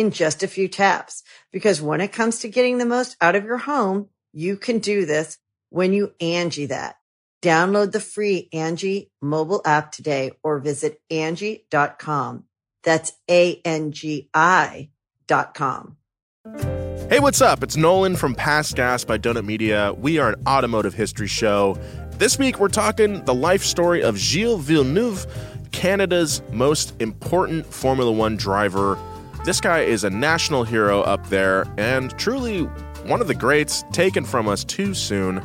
in just a few taps. Because when it comes to getting the most out of your home, you can do this when you Angie that. Download the free Angie mobile app today or visit Angie.com. That's A-N-G-I dot com. Hey, what's up? It's Nolan from Past Gas by Donut Media. We are an automotive history show. This week, we're talking the life story of Gilles Villeneuve, Canada's most important Formula One driver. This guy is a national hero up there and truly one of the greats taken from us too soon.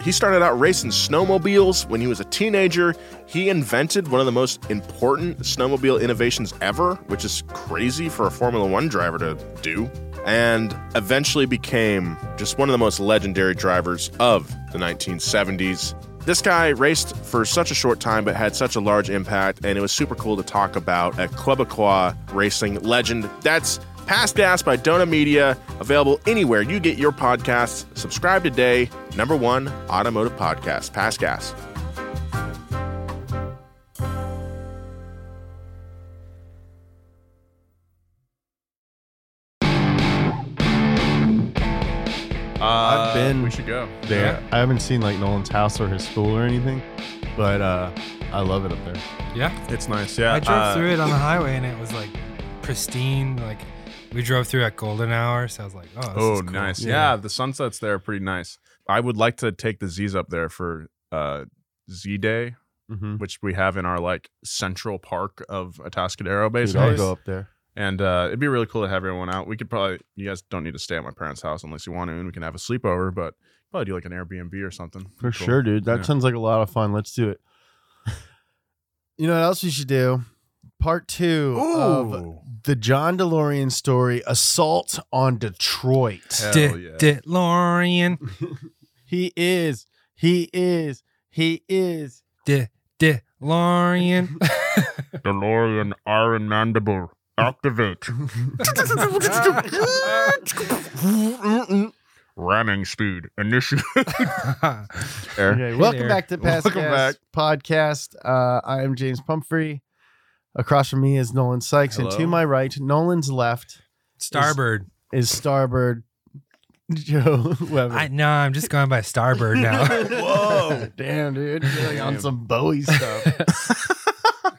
He started out racing snowmobiles when he was a teenager. He invented one of the most important snowmobile innovations ever, which is crazy for a Formula One driver to do, and eventually became just one of the most legendary drivers of the 1970s. This guy raced for such a short time but had such a large impact, and it was super cool to talk about a Quebecois racing legend. That's Past Gas by Donut Media, available anywhere you get your podcasts. Subscribe today. Number one automotive podcast, Past Gas. I've been We should go. there. I haven't seen like Nolan's house or his school or anything, but uh, I love it up there. Yeah. It's nice, yeah. I drove Uh, through it on the highway and it was like pristine. Like we drove through at golden hour, so I was like, oh, this Oh, is cool. nice. Yeah. Yeah. the sunsets there are pretty nice. I would like to take the Z's up there for uh, Z Day, Mm-hmm. which we have in our like central park of Atascadero, Base. I'll go up there. And uh, it'd be really cool to have everyone out. We could probably, you guys don't need to stay at my parents' house unless you want to, and we can have a sleepover, but probably do like an Airbnb or something. For Cool. sure, dude. That Yeah. sounds like a lot of fun. Let's do it. you know what else we should do? Part two of the John DeLorean story, Assault on Detroit. De- yeah. DeLorean. He is. He is. He is. De- DeLorean. DeLorean Iron Mandible. Activate. Ramming speed. Initiate. Okay, welcome back to Past Welcome Gas Podcast. Uh, I am James Pumphrey. Across from me is Nolan Sykes, and to Hello. my right, Nolan's left, Starboard. is Starboard Joe Weber. I no, I'm just going by Starboard now. Whoa, damn, dude, You're like on some Bowie stuff.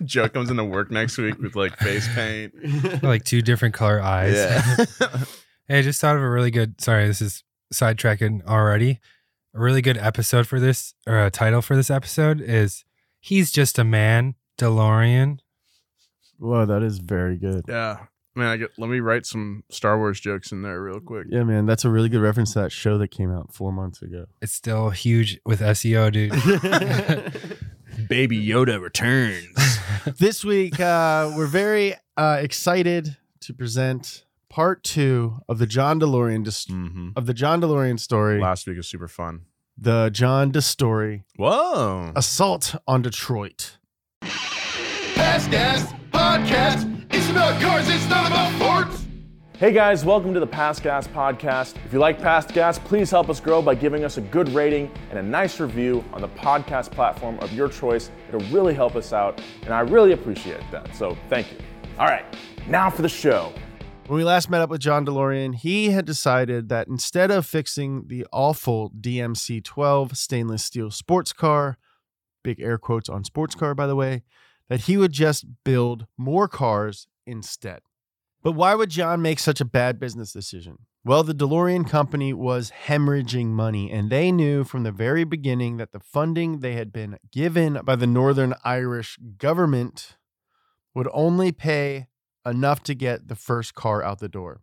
Joe comes into work next week with like face paint. like two different color eyes. Yeah. Hey, I just thought of a really good. Sorry, this is sidetracking already. A really good episode for this, or a title for this episode is "He's Just a Man." DeLorean. Whoa, that is very good. yeah. Man, I get, let me write some Star Wars jokes in there real quick. Yeah, man, that's a really good reference to that show that came out four months ago. It's still huge with SEO, dude. Baby Yoda returns. this week, uh, we're very uh, excited to present part two of the John DeLorean dis- mm-hmm. of the John DeLorean story, Last week was super fun. the John De story, Whoa. Assault on Detroit. Past Gas Podcast. It's about cars, it's not about forts. Hey guys, welcome to the Past Gas Podcast. If you like Past Gas, please help us grow by giving us a good rating and a nice review on the podcast platform of your choice. It'll really help us out, and I really appreciate that. So thank you. All right, now for the show. When we last met up with John DeLorean, he had decided that instead of fixing the awful DMC 12 stainless steel sports car, big air quotes on sports car, by the way, that he would just build more cars instead. But why would John make such a bad business decision? Well, the DeLorean company was hemorrhaging money, and they knew from the very beginning that the funding they had been given by the Northern Irish government would only pay enough to get the first car out the door.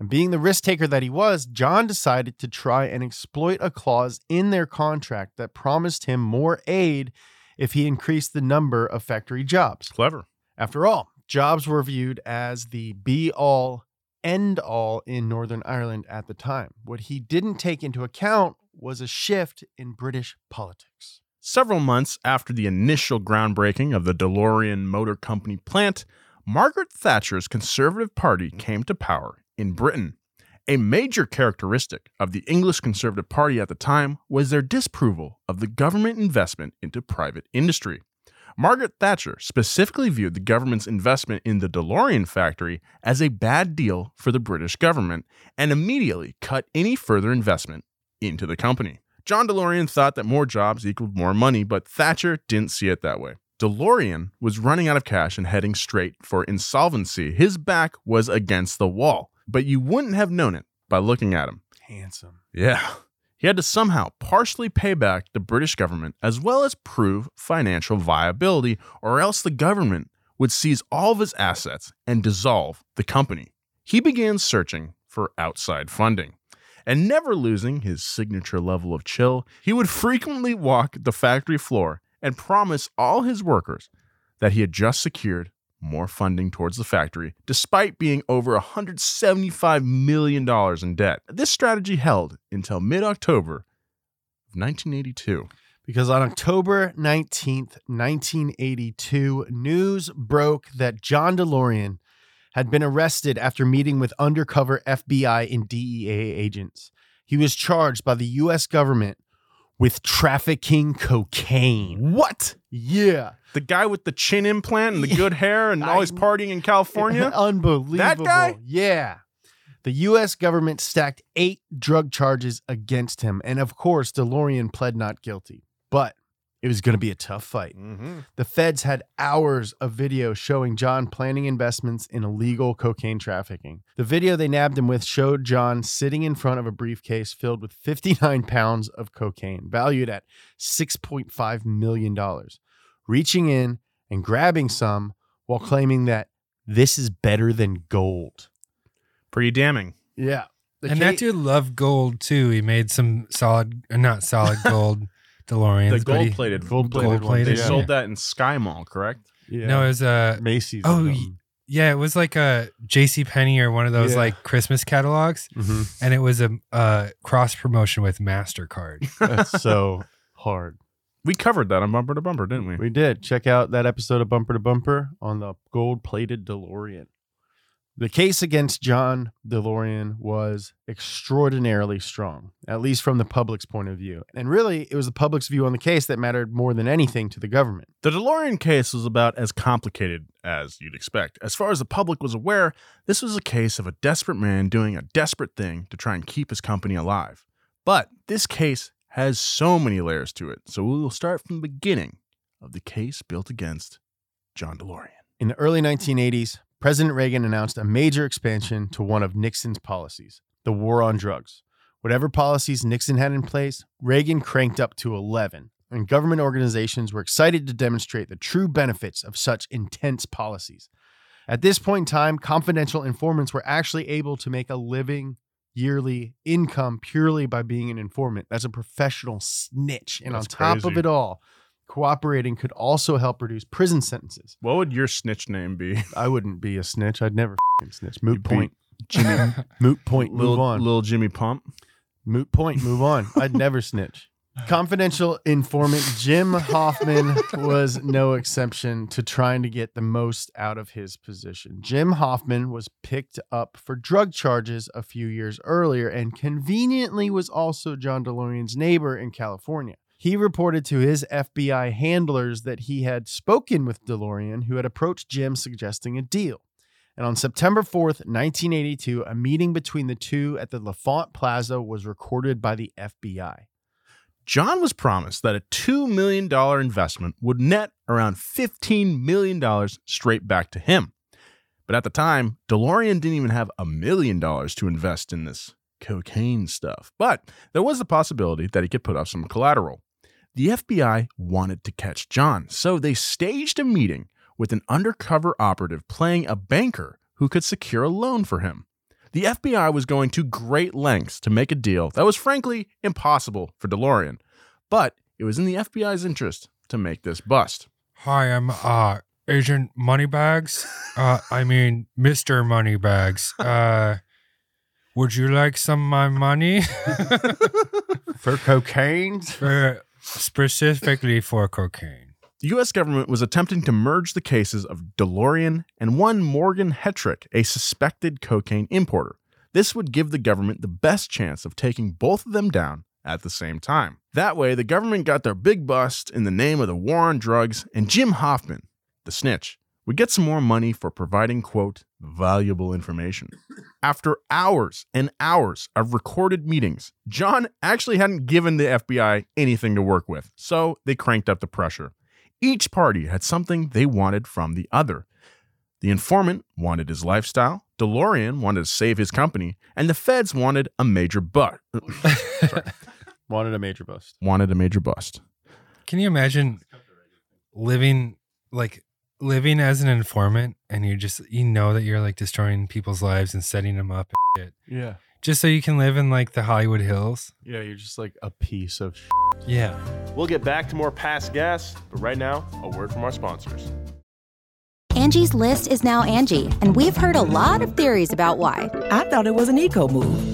And being the risk taker that he was, John decided to try and exploit a clause in their contract that promised him more aid if he increased the number of factory jobs. Clever. After all, jobs were viewed as the be all, end all in Northern Ireland at the time. What he didn't take into account was a shift in British politics. Several months after the initial groundbreaking of the DeLorean Motor Company plant, Margaret Thatcher's Conservative Party came to power in Britain. A major characteristic of the English Conservative Party at the time was their disapproval of the government investment into private industry. Margaret Thatcher specifically viewed the government's investment in the DeLorean factory as a bad deal for the British government and immediately cut any further investment into the company. John DeLorean thought that more jobs equaled more money, but Thatcher didn't see it that way. DeLorean was running out of cash and heading straight for insolvency. His back was against the wall, but you wouldn't have known it by looking at him. Handsome. Yeah. He had to somehow partially pay back the British government as well as prove financial viability, or else the government would seize all of his assets and dissolve the company. He began searching for outside funding. And never losing his signature level of chill, he would frequently walk the factory floor and promise all his workers that he had just secured more funding towards the factory, despite being over $175 million in debt. This strategy held until mid October of 1982. Because on October 19th, 1982, news broke that John DeLorean had been arrested after meeting with undercover FBI and DEA agents. He was charged by the US government with trafficking cocaine. What? Yeah. The guy with the chin implant and the good hair and always partying in California? Unbelievable. That guy? Yeah. The US government stacked eight drug charges against him. And of course, DeLorean pled not guilty. But it was going to be a tough fight. mm-hmm. The feds had hours of video showing John planning investments in illegal cocaine trafficking. The video they nabbed him with showed John sitting in front of a briefcase filled with 59 pounds of cocaine, valued at $6.5 million, reaching in and grabbing some while claiming that this is better than gold. Pretty damning. Yeah. The and ca- that dude loved gold too. He made some solid, uh, not solid gold DeLoreans. The but gold plated. Gold-plated ones, They yeah. sold that in SkyMall, correct? yeah. No, it was uh, Macy's. Oh, or y- something. yeah, it was like a J.C. Penney or one of those Yeah. like Christmas catalogs, Mhm. and it was a uh, cross promotion with Mastercard. That's so hard. We covered that on Bumper to Bumper, didn't we? We did. Check out that episode of Bumper to Bumper on the gold plated DeLorean. The case against John DeLorean was extraordinarily strong, at least from the public's point of view. And really, it was the public's view on the case that mattered more than anything to the government. The DeLorean case was about as complicated as you'd expect. As far as the public was aware, this was a case of a desperate man doing a desperate thing to try and keep his company alive. But this case has so many layers to it, so we will start from the beginning of the case built against John DeLorean. In the early 1980s, President Reagan announced a major expansion to one of Nixon's policies the war on drugs. Whatever policies Nixon had in place, Reagan cranked up to 11, and government organizations were excited to demonstrate the true benefits of such intense policies. At this point in time, confidential informants were actually able to make a living yearly income purely by being an informant. That's a professional snitch. And That's on top of it all, cooperating could also help reduce prison sentences. What would your snitch name be? I wouldn't be a snitch. I'd never fing snitch. Moot You'd point. Jimmy. Moot point. Move Little, on. little Jimmy Pump. Moot point. Move on. I'd never snitch. Confidential informant Jim Hoffman was no exception to trying to get the most out of his position. Jim Hoffman was picked up for drug charges a few years earlier and conveniently was also John DeLorean's neighbor in California. He reported to his FBI handlers that he had spoken with DeLorean, who had approached Jim suggesting a deal. And on September 4th, 1982, a meeting between the two at the L'Enfant Plaza was recorded by the FBI. John was promised that a $2 million investment would net around $15 million straight back to him. But at the time, DeLorean didn't even have a million dollars to invest in this cocaine stuff. But there was the possibility that he could put up some collateral. The FBI wanted to catch John, so they staged a meeting with an undercover operative playing a banker who could secure a loan for him. The FBI was going to great lengths to make a deal that was frankly impossible for DeLorean, but it was in the FBI's interest to make this bust. Hi, I'm uh Agent Moneybags. Uh, I mean Mister Moneybags. Uh, would you like some of my money? For cocaine? For, specifically for cocaine. The U.S. government was attempting to merge the cases of DeLorean and one Morgan Hetrick, a suspected cocaine importer. This would give the government the best chance of taking both of them down at the same time. That way, the government got their big bust in the name of the war on drugs, and Jim Hoffman, the snitch, would get some more money for providing, quote, valuable information. After hours and hours of recorded meetings, John actually hadn't given the FBI anything to work with, so they cranked up the pressure. Each party had something they wanted from the other. The informant wanted his lifestyle, DeLorean wanted to save his company, and the feds wanted a major bust. Wanted a major bust. wanted a major bust. Can you imagine living like living as an informant and you just you know that you're like destroying people's lives and setting them up and shit Yeah. Just so you can live in like the Hollywood Hills? Yeah, you're just like a piece of sh- Yeah. We'll get back to more past gas, but right now, a word from our sponsors. Angie's list is now Angie, and we've heard a lot of theories about why. I thought it was an eco move.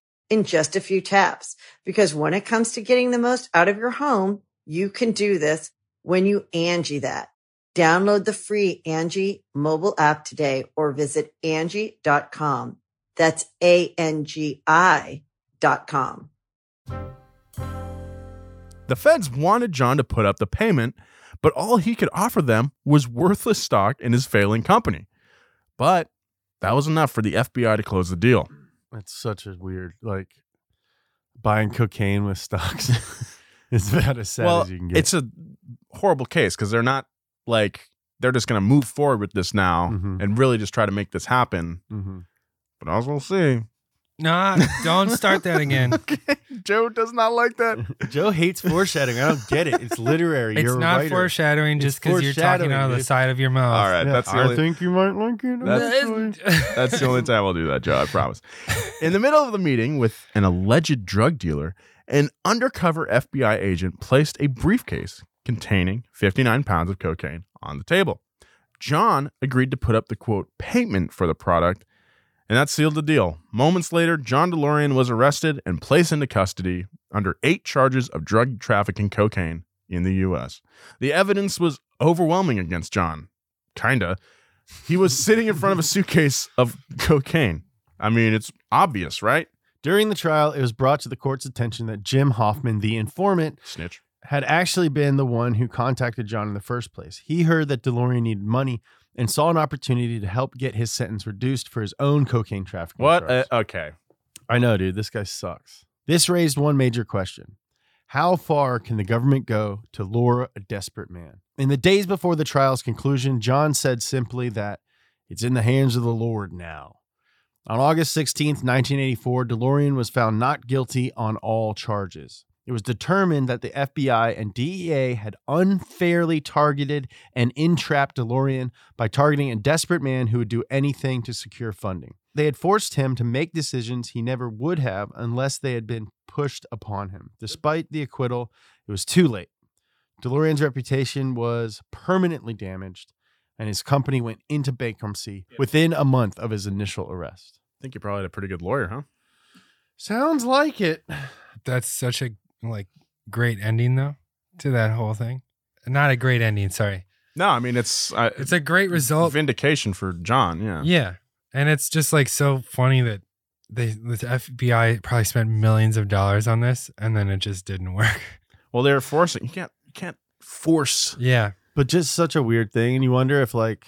in just a few taps. Because when it comes to getting the most out of your home, you can do this when you Angie that. Download the free Angie mobile app today or visit Angie.com. That's A-N-G-I dot com. The feds wanted John to put up the payment, but all he could offer them was worthless stock in his failing company. But that was enough for the FBI to close the deal. It's such a weird, like, buying cocaine with stocks. it's about as sad well, as you can get. it's a horrible case because they're not like they're just going to move forward with this now Mhm. and really just try to make this happen. hmm But as we'll see. Nah, don't start that again. Joe does not like that. Joe hates foreshadowing. I don't get it. It's literary. It's You're not writer. foreshadowing just because you're talking out of the side of your mouth. All right, Yeah, that's the I only, think you might like it. That's- That's the only time I'll do that, Joe. I promise. In the middle of the meeting with an alleged drug dealer, an undercover FBI agent placed a briefcase containing 59 pounds of cocaine on the table. John agreed to put up the quote payment for the product, and that sealed the deal. Moments later, John DeLorean was arrested and placed into custody under eight charges of drug trafficking cocaine in the U.S. The evidence was overwhelming against John. Kinda. He was sitting in front of a suitcase of cocaine. I mean, it's obvious, right? During the trial, it was brought to the court's attention that Jim Hoffman, the informant, Snitch. had actually been the one who contacted John in the first place. He heard that DeLorean needed money and saw an opportunity to help get his sentence reduced for his own cocaine trafficking. What? Uh, okay. I know, dude. This guy sucks. This raised one major question. How far can the government go to lure a desperate man? In the days before the trial's conclusion, John said simply that it's in the hands of the Lord now. On August 16th, 1984, DeLorean was found not guilty on all charges. It was determined that the FBI and DEA had unfairly targeted and entrapped DeLorean by targeting a desperate man who would do anything to secure funding. They had forced him to make decisions he never would have unless they had been pushed upon him. Despite the acquittal, it was too late. DeLorean's reputation was permanently damaged, and his company went into bankruptcy within a month of his initial arrest. I think you probably had a pretty good lawyer, huh? Sounds like it. That's such a like great ending though to that whole thing. Not a great ending, sorry. No, I mean it's uh, It's a great result. vindication for John. Yeah. Yeah. And it's just like so funny that they the FBI probably spent millions of dollars on this and then it just didn't work. Well, they're forcing. You can't. You can't force. Yeah. But just such a weird thing, and you wonder if like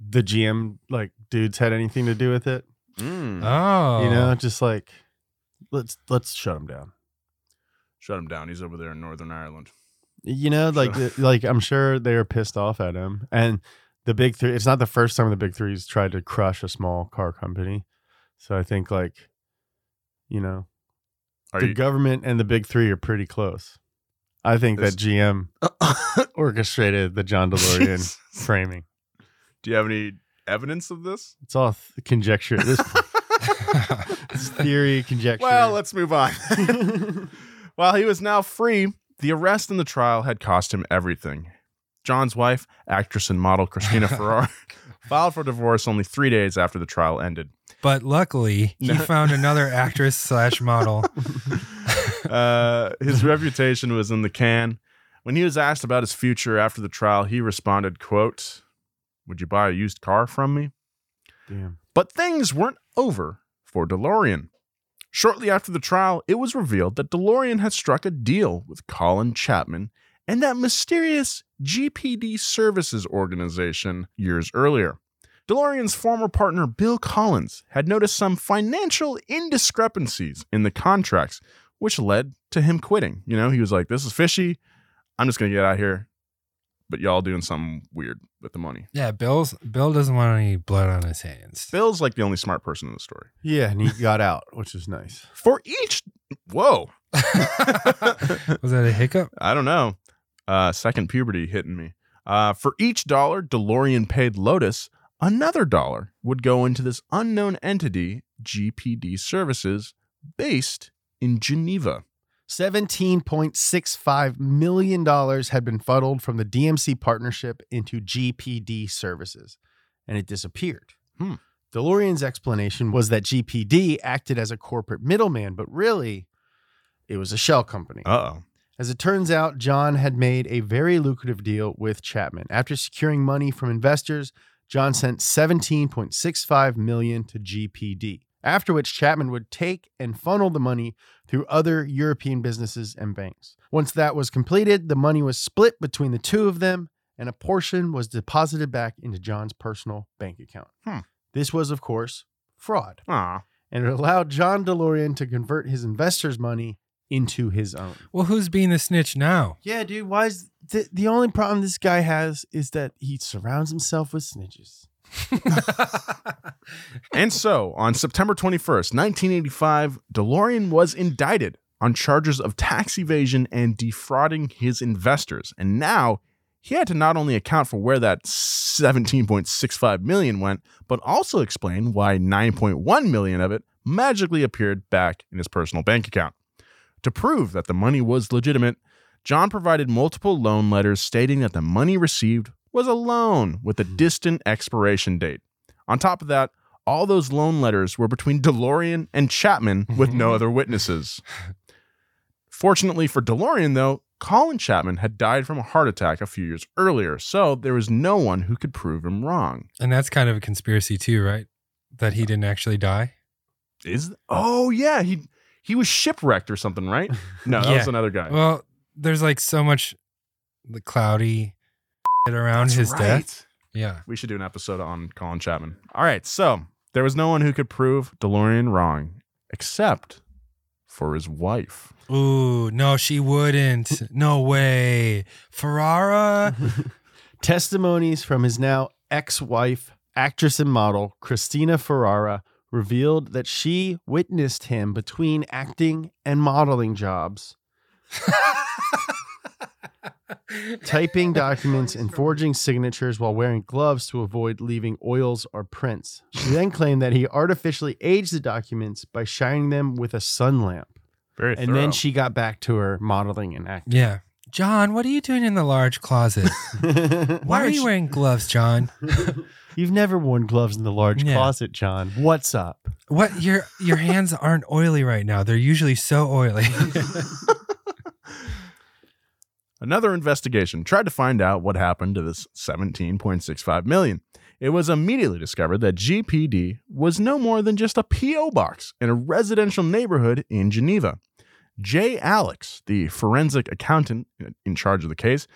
the GM like dudes had anything to do with it. Mm. Oh. You know, just like let's let's shut him down. Shut him down. He's over there in Northern Ireland. You know, like the- like I'm sure they were pissed off at him. And the big three it's not the first time the big three's tried to crush a small car company. So I think like, you know, Are the you? government and the big three are pretty close. I think that GM orchestrated the John DeLorean Jesus. framing. Do you have any evidence of this? It's all th- conjecture at this point. It's theory, conjecture. Well, let's move on. While he was now free, the arrest and the trial had cost him everything. John's wife, actress and model Christina Ferrara, filed for divorce only three days after the trial ended. But luckily, he found another actress slash model. Uh, his reputation was in the can. When he was asked about his future after the trial, he responded, quote, Would you buy a used car from me? Damn. But things weren't over for DeLorean. Shortly after the trial, it was revealed that DeLorean had struck a deal with Colin Chapman and that mysterious GPD Services organization years earlier. DeLorean's former partner Bill Collins had noticed some financial indiscrepancies in the contracts, which led to him quitting. You know, he was like, This is fishy. I'm just going to get out of here. But y'all doing something weird with the money. Yeah, Bill's Bill doesn't want any blood on his hands. Bill's like the only smart person in the story. Yeah, and he got out, which is nice. For each, whoa, Was that a hiccup? I don't know. Uh, second puberty hitting me. Uh, for each dollar DeLorean paid Lotus, another dollar would go into this unknown entity, GPD Services, based in Geneva. $17.65 million had been funneled from the DMC partnership into GPD services, and it disappeared. Hmm. DeLorean's explanation was that GPD acted as a corporate middleman, but really, it was a shell company. Uh oh. As it turns out, John had made a very lucrative deal with Chapman. After securing money from investors, John sent 17.65 million to GPD. After which Chapman would take and funnel the money through other European businesses and banks. Once that was completed, the money was split between the two of them and a portion was deposited back into John's personal bank account. Hmm. This was, of course, fraud, Aw. and it allowed John DeLorean to convert his investors' money into his own. Well, who's being the snitch now? Yeah, dude. Why is the, the only problem this guy has is that he surrounds himself with snitches. And so, on September 21st, 1985, DeLorean was indicted on charges of tax evasion and defrauding his investors. And now he had to not only account for where that 17.65 million went, but also explain why 9.1 million of it magically appeared back in his personal bank account. To prove that the money was legitimate, John provided multiple loan letters stating that the money received was a loan with a distant expiration date. On top of that, all those loan letters were between DeLorean and Chapman with no other witnesses. Fortunately for DeLorean, though, Colin Chapman had died from a heart attack a few years earlier, so there was no one who could prove him wrong. And that's kind of a conspiracy too, right? That he didn't actually die. Is oh yeah, he he was shipwrecked or something, right? No, that Yeah. was another guy. Well, there's like so much the cloudy around That's his right. death. Yeah. We should do an episode on Colin Chapman. All right, so there was no one who could prove DeLorean wrong, except for his wife. Ooh, no, she wouldn't. No way. Ferrare? Testimonies from his now ex wife, actress and model, Cristina Ferrare, revealed that she witnessed him between acting and modeling jobs, typing documents and forging signatures while wearing gloves to avoid leaving oils or prints. She then claimed that he artificially aged the documents by shining them with a sun lamp. Very And then she got back to her modeling and acting. yeah. John, what are you doing in the large closet? Why are you wearing gloves, John? You've never worn gloves in the large Yeah. closet, John. What's up? What your your hands aren't oily right now. They're usually so oily. Another investigation tried to find out what happened to this 17.65 million. It was immediately discovered that GPD was no more than just a PO box in a residential neighborhood in Geneva. Jay Alix, the forensic accountant in charge of the case,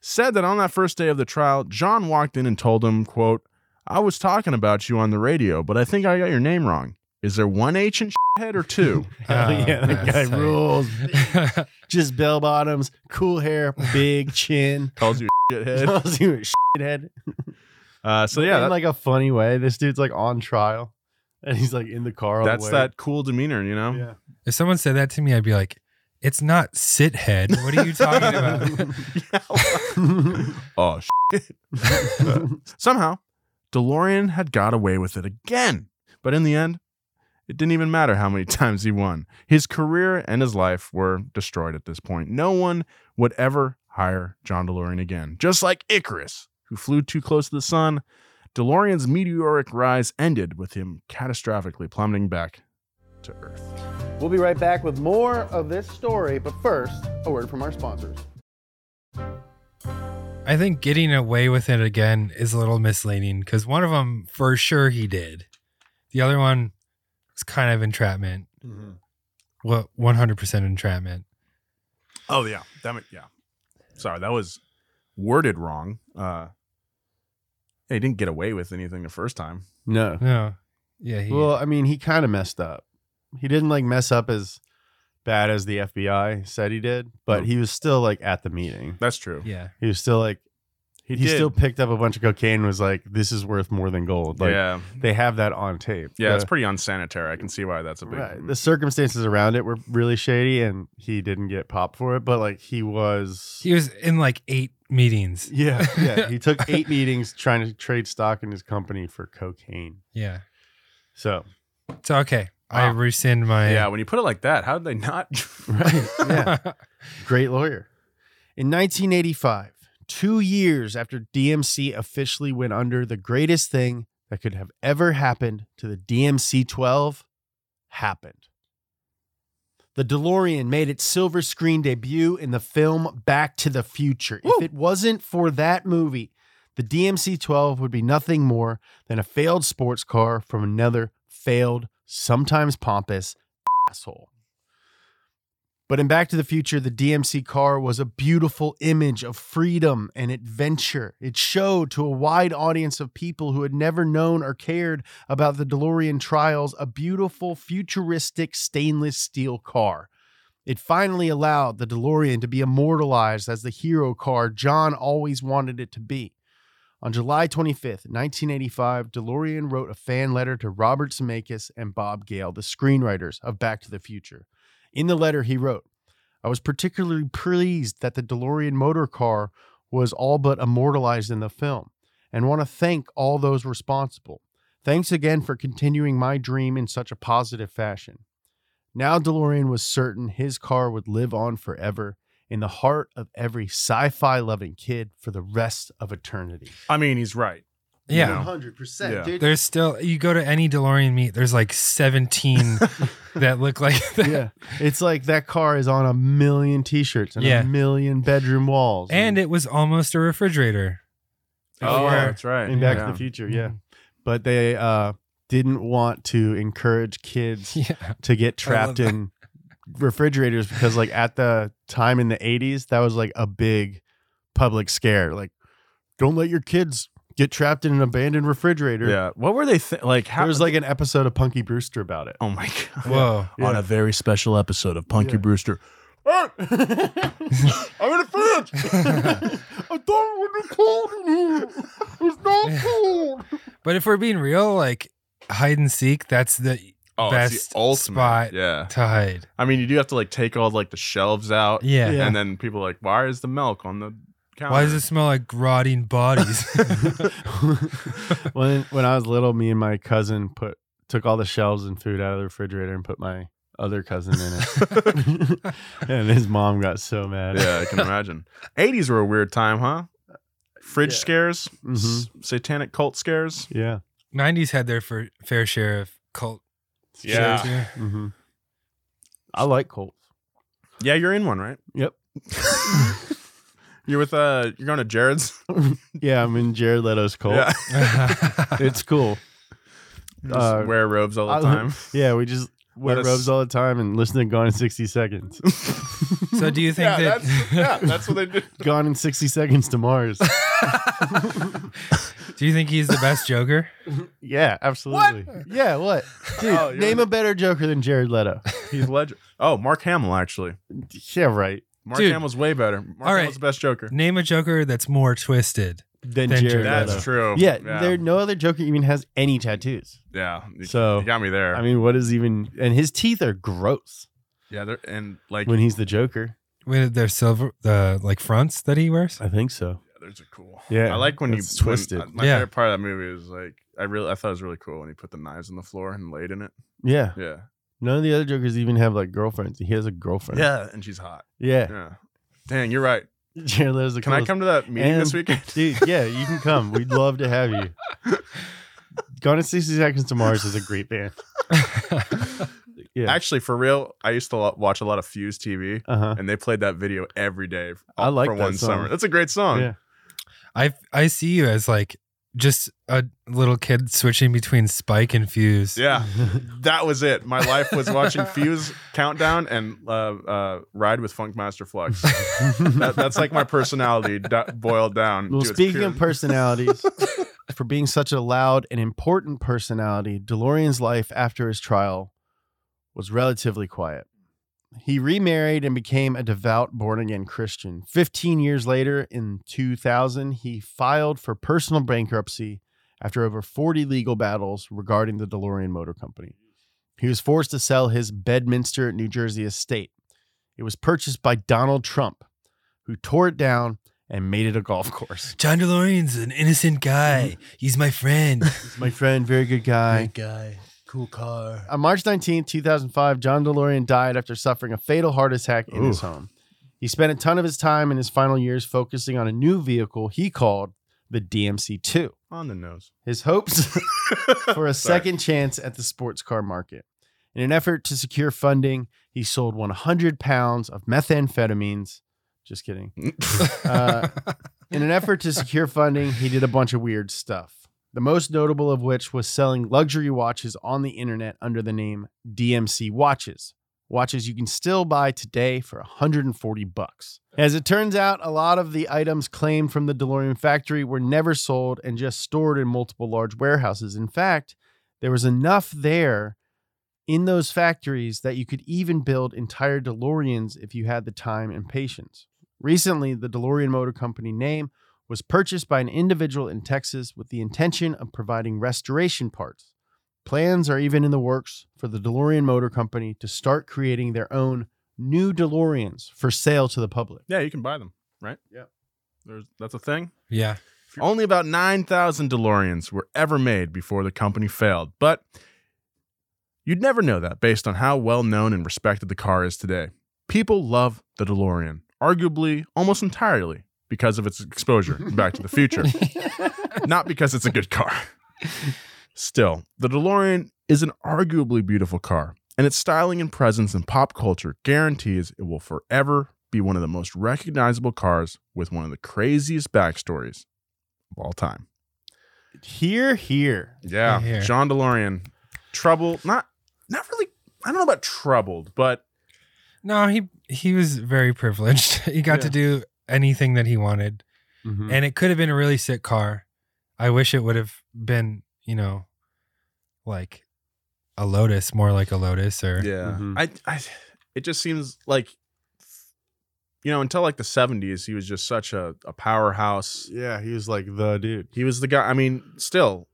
said that on that first day of the trial, John walked in and told him, quote, I was talking about you on the radio, but I think I got your name wrong. Is there one H in head or two? Hell Oh, yeah, the that's guy tight. rules. Just bell bottoms, cool hair, big chin. Calls you a shithead. Calls you a shithead. Uh, so yeah, in that- like a funny way. This dude's like on trial, and he's like in the car. All that's the way. that cool demeanor, you know? Yeah. if someone said that to me, I'd be like, "It's not sit head. What are you talking about?" oh shit. Somehow, DeLorean had got away with it again. But in the end, it didn't even matter how many times he won. His career and his life were destroyed at this point. No one would ever hire John DeLorean again. Just like Icarus, who flew too close to the sun, DeLorean's meteoric rise ended with him catastrophically plummeting back to Earth. We'll be right back with more of this story, but first, a word from our sponsors. I think getting away with it again is a little misleading because one of them for sure he did. The other one was kind of entrapment. Well, one hundred percent entrapment. Oh yeah, damn it, yeah. Sorry, that was worded wrong. Uh, he didn't get away with anything the first time. No. No, yeah, he, Well, I mean, he kind of messed up. He didn't like mess up as bad as the FBI said he did, but No. he was still like at the meeting. That's true. yeah. He was still like He, he, still picked up a bunch of cocaine and was like, "This is worth more than gold." Like yeah, they have that on tape. yeah. It's pretty unsanitary. I can see why that's a big. right. The circumstances around it were really shady, and he didn't get popped for it. But like he was, He was in like eight meetings. yeah, yeah. He took eight meetings trying to trade stock in his company for cocaine. Yeah. So So okay, I Wow. rescind my. yeah, when you put it like that, how did they not? right, yeah. Great lawyer. In 1985, two years after DMC officially went under, the greatest thing that could have ever happened to the DMC 12 happened. The DeLorean made its silver screen debut in the film Back to the Future. If it wasn't for that movie, the DMC 12 would be nothing more than a failed sports car from another failed, sometimes pompous asshole. But in Back to the Future, the DMC car was a beautiful image of freedom and adventure. It showed to a wide audience of people who had never known or cared about the DeLorean trials a beautiful, futuristic stainless steel car. It finally allowed the DeLorean to be immortalized as the hero car John always wanted it to be. On July 25th, 1985, DeLorean wrote a fan letter to Robert Zemeckis and Bob Gale, the screenwriters of Back to the Future. In the letter, he wrote, I was particularly pleased that the DeLorean motor car was all but immortalized in the film and want to thank all those responsible. Thanks again for continuing my dream in such a positive fashion. Now DeLorean was certain his car would live on forever in the heart of every sci fi loving kid for the rest of eternity. I mean, he's right. Yeah. 100%, Yeah. dude. There's still you go to any DeLorean meet. There's like 17 that look like that. yeah. It's like that car is on a million t shirts and Yeah. a million bedroom walls. And it was almost a refrigerator. Oh, Before- that's right. in Back Yeah. to the Future, yeah. But they uh, didn't want to encourage kids Yeah. to get trapped in refrigerators because, like, at the time in the 80s, that was like a big public scare. Like, don't let your kids get trapped in an abandoned refrigerator. Yeah. What were they th- like? How There was like an episode of Punky Brewster about it. Oh my god! Whoa. On a very special episode of Punky Yeah. Brewster. I'm in a fridge. I thought it would be cold in here. It's not cold. But if we're being real, like hide and seek, that's the Oh, best it's the ultimate. spot Yeah. to hide. I mean, you do have to like take all like the shelves out. Yeah. Yeah. And then people are like, why is the milk on the counter? Why does it smell like rotting bodies? when when I was little, me and my cousin put took all the shelves and food out of the refrigerator and put my other cousin in it. and his mom got so mad. Yeah, I can imagine. 80s were a weird time, huh? Fridge Yeah. scares, Mhm. s- satanic cult scares. Yeah. 90s had their fair, fair share of cult. Yeah. shows, yeah. hmm I like cults. Yeah, you're in one, right? Yep. You're with uh you're going to Jared's? Yeah, I'm in Jared Leto's Colt. Yeah. It's cool. Just Uh, wear robes all the I- time. Yeah, we just wear us- robes all the time and listen to Gone in 60 Seconds. so do you think yeah, that that's yeah, that's what they do. Gone in 60 Seconds to Mars. do you think he's the best Joker? Yeah, absolutely. Yeah, what? Dude, Oh, you're name a better Joker than Jared Leto. He's legend. Oh, Mark Hamill actually. Yeah, right. Mark Dude. Hamill's way better. Mark All right. Hamill's the best Joker. Name a Joker that's more twisted. Than Than Jared Jared Leto. That's true. Yeah, yeah. there no other Joker even has any tattoos. yeah. You, So, you got me there. I mean, what is even? And his teeth are gross yeah, they're and like when he's the Joker. With their silver, the like fronts that he wears. I think so. Yeah, those are cool. Yeah, I like when you it's twisted. When, uh, my Yeah. favorite part of that movie is like I really I thought it was really cool when he put the knives on the floor and laid in it. Yeah, Yeah, none of the other Jokers even have like girlfriends. He has a girlfriend. yeah, and she's hot. yeah. Yeah, dang, you're right. Jared Leto's the Can I coolest. come to that meeting this weekend? Dude, yeah, you can come. We'd love to have you. Gone in 60 Seconds to Mars is a great band. Yeah. Actually, for real, I used to lo- watch a lot of Fuse TV, Uh huh. and they played that video every day. f- I like for that one song. summer. That's a great song. Yeah. I I see you as like just a little kid switching between Spike and Fuse. Yeah, that was it. My life was watching Fuse Countdown and uh, uh, Ride with Funkmaster Flex. that, that's like my personality do- boiled down. Well, to speaking pure- of personalities, for being such a loud and important personality, DeLorean's life after his trial was relatively quiet. He remarried and became a devout born again Christian. 15 years later, in 2000, he filed for personal bankruptcy after over 40 legal battles regarding the DeLorean Motor Company. He was forced to sell his Bedminster, New Jersey estate. It was purchased by Donald Trump, who tore it down and made it a golf course. John DeLorean's an innocent guy. Mm-hmm. He's my friend. My friend, very good guy. Good guy. Cool car. On March 19, 2005, John DeLorean died after suffering a fatal heart attack in his home. He spent a ton of his time in his final years focusing on a new vehicle he called the DMC 2. on the nose. His hopes for a second chance at the sports car market. In an effort to secure funding, he sold 100 pounds of methamphetamines. Just kidding. Uh, in an effort to secure funding, he did a bunch of weird stuff. The most notable of which was selling luxury watches on the internet under the name DMC Watches. Watches you can still buy today for 140 bucks. As it turns out, a lot of the items claimed from the DeLorean factory were never sold and just stored in multiple large warehouses. In fact, there was enough there in those factories that you could even build entire DeLoreans if you had the time and patience. Recently, the DeLorean Motor Company name was purchased by an individual in Texas with the intention of providing restoration parts. Plans are even in the works for the DeLorean Motor Company to start creating their own new DeLoreans for sale to the public. Yeah, you can buy them, right? Yeah. There's that's a thing. yeah. Only about 9,000 DeLoreans were ever made before the company failed, but you'd never know that based on how well known and respected the car is today. People love the DeLorean, arguably almost entirely because of its exposure Back to the Future, not because it's a good car. Still, the DeLorean is an arguably beautiful car, and its styling and presence in pop culture guarantees it will forever be one of the most recognizable cars with one of the craziest backstories of all time. Here, here. Yeah, Here. John DeLorean, trouble, not not really. I don't know about troubled, but No, he he was very privileged. He got to do anything that he wanted, Mhm. and it could have been a really sick car. I wish it would have been, you know, like a lotus, more like a lotus, or Yeah, Mhm. I, I, it just seems like, you know, until like the '70s, he was just such a, a powerhouse. Yeah, he was like the dude. He was the guy. I mean, still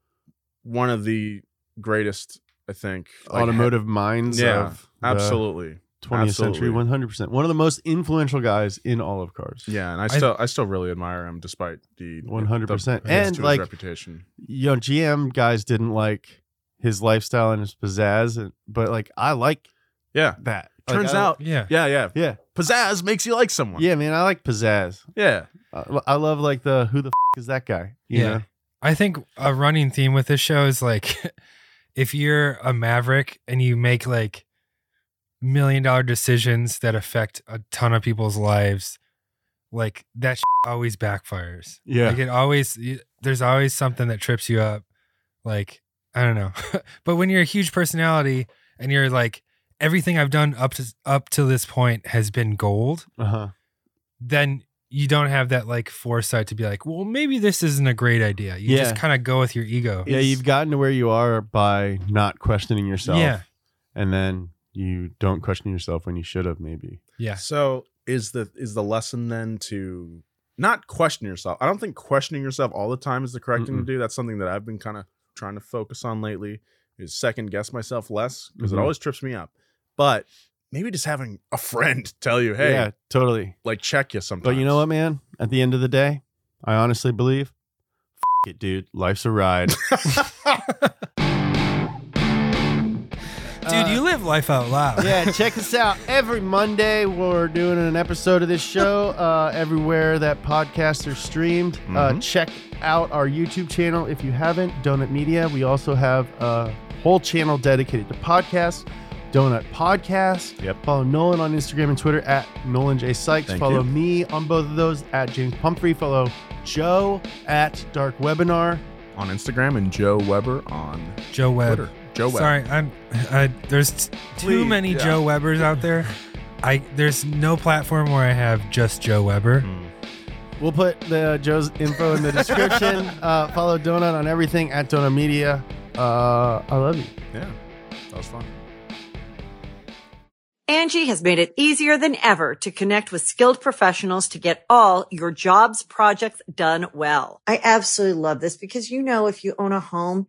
one of the greatest. I think like, Automotive minds Yeah, of absolutely. 20th Absolutely. century, 100%. One of the most influential guys in all of cars. Yeah, and I I- still I still really admire him despite the 100%. the- And, his like, reputation. You know, GM guys didn't like his lifestyle and his pizzazz, and, but like I like Yeah, that. Like, turns I- out. yeah, Yeah, yeah, Yeah. Pizzazz makes you like someone. Yeah, man, I like pizzazz. yeah. I, I love like the who the f- is that guy? You yeah. know? I think a running theme with this show is like, if you're a maverick and you make like million dollar decisions that affect a ton of people's lives, like that always backfires. Yeah. Like it always, there's always something that trips you up. Like, I don't know. but when you're a huge personality and you're like, everything I've done up to up to this point has been gold, Uh huh. then you don't have that like foresight to be like, well, maybe this isn't a great idea. You Yeah. just kind of go with your ego. Yeah, you've gotten to where you are by not questioning yourself. Yeah. And then you don't question yourself when you should have, maybe. Yeah. So is the is the lesson then to not question yourself? I don't think questioning yourself all the time is the correct thing to do. That's something that I've been kind of trying to focus on lately. Is second guess myself less because Mhm. it always trips me up. But maybe just having a friend tell you, hey, Yeah, totally. like check you sometimes. But you know what, man? At the end of the day, I honestly believe, f- it, dude. Life's a ride. Dude, you live life out loud. yeah, check us out. Every Monday, we're doing an episode of this show uh, everywhere that podcasts are streamed. Uh, Mhm. check out our YouTube channel if you haven't, Donut Media. We also have a whole channel dedicated to podcasts, Donut Podcast. Yep. Follow Nolan on Instagram and Twitter at Nolan J. Sykes. Thank Follow you. me on both of those at James Pumphrey. Follow Joe at Dark Webinar. on Instagram and Joe Weber on Joe Webb. Twitter. Joe Webb. Sorry, I'm. I, there's t- too Please, many yeah. Joe Webbers out there. I there's no platform where I have just Joe Weber. We'll put the Joe's info in the description. uh, follow Donut on everything at Donut Media. Uh, I love you. Yeah, that was fun. Angi has made it easier than ever to connect with skilled professionals to get all your jobs projects done well. I absolutely love this because, you know, if you own a home,